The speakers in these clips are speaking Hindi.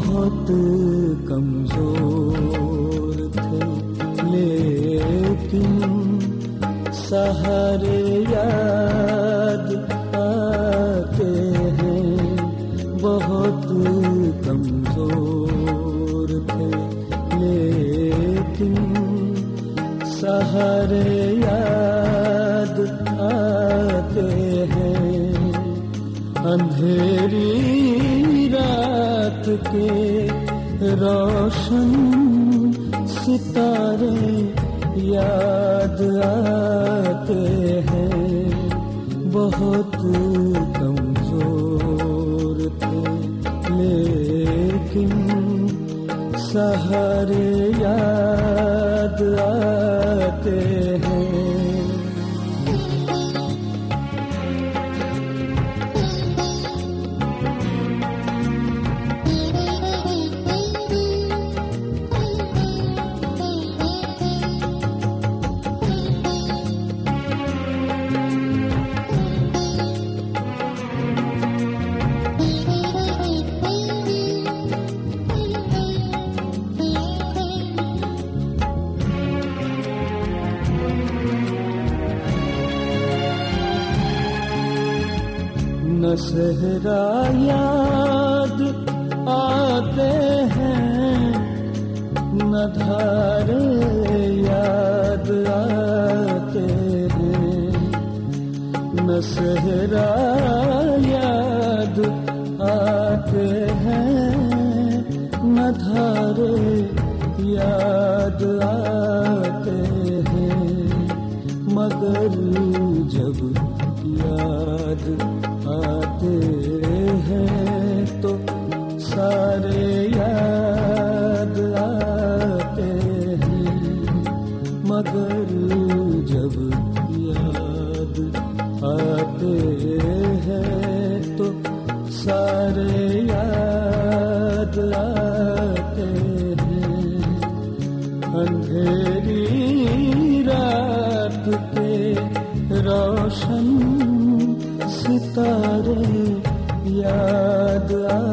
बहुत कमज़ोर थे। लेकिन सहारे याद आते हैं। बहुत कमज़ोर थे। लेकिन सहारे याद आते अंधेरी रात के रोशन सितारे याद आते हैं। बहुत कमज़ोर थे लेकिन सहारे याद सहरा याद आते हैं न धारे याद आते हैं। न सहरा याद आते हैं न धारे याद आते हैं। मगर जब याद याद हैं। अंधेरी रात के रोशन सितारे याद आते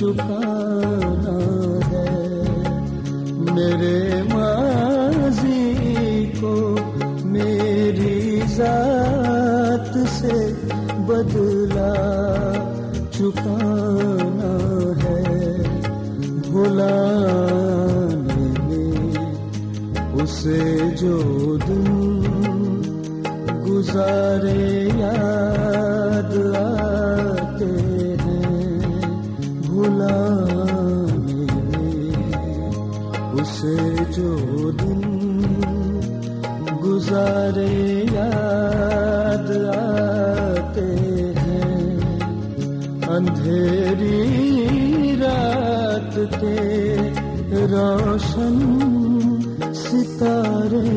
चुकाना है। मेरे माजी को मेरी जात से बदला चुकाना है। भुलाने में उसे जो दिन गुजारे गुजारे याद आते हैं। अंधेरी रात के रोशन सितारे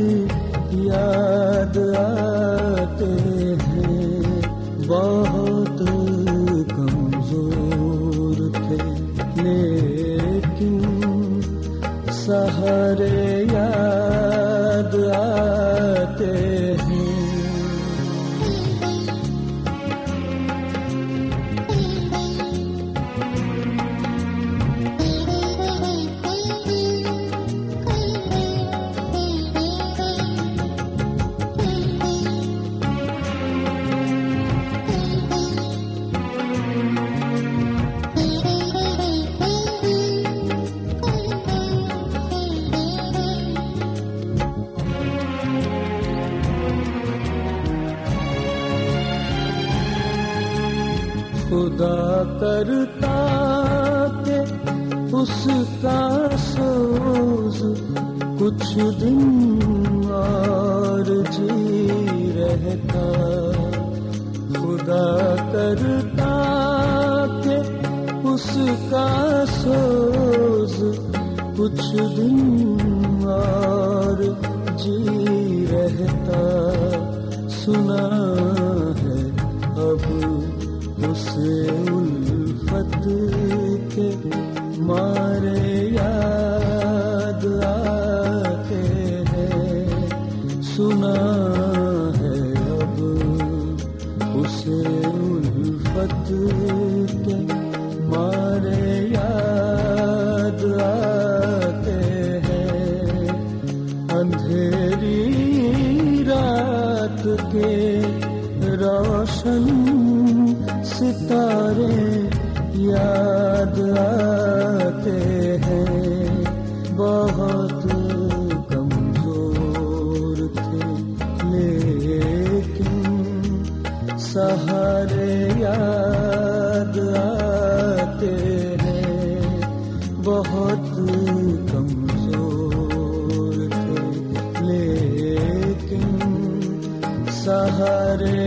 याद खुदा करता के उसका सोज कुछ दिन और जी रहता। खुदा करता के उसका सोज कुछ दिन और जी रहता। सुना है अब उसे उल्फत के मारे याद आते हैं। सुना है अब उसे उल्फत के मारे याद आते हैं। अंधेरी रात के रोशन सितारे याद आते हैं। बहुत कमज़ोर थे, लेकिन सहारे याद आते हैं। बहुत कमज़ोर थे, लेकिन सहारे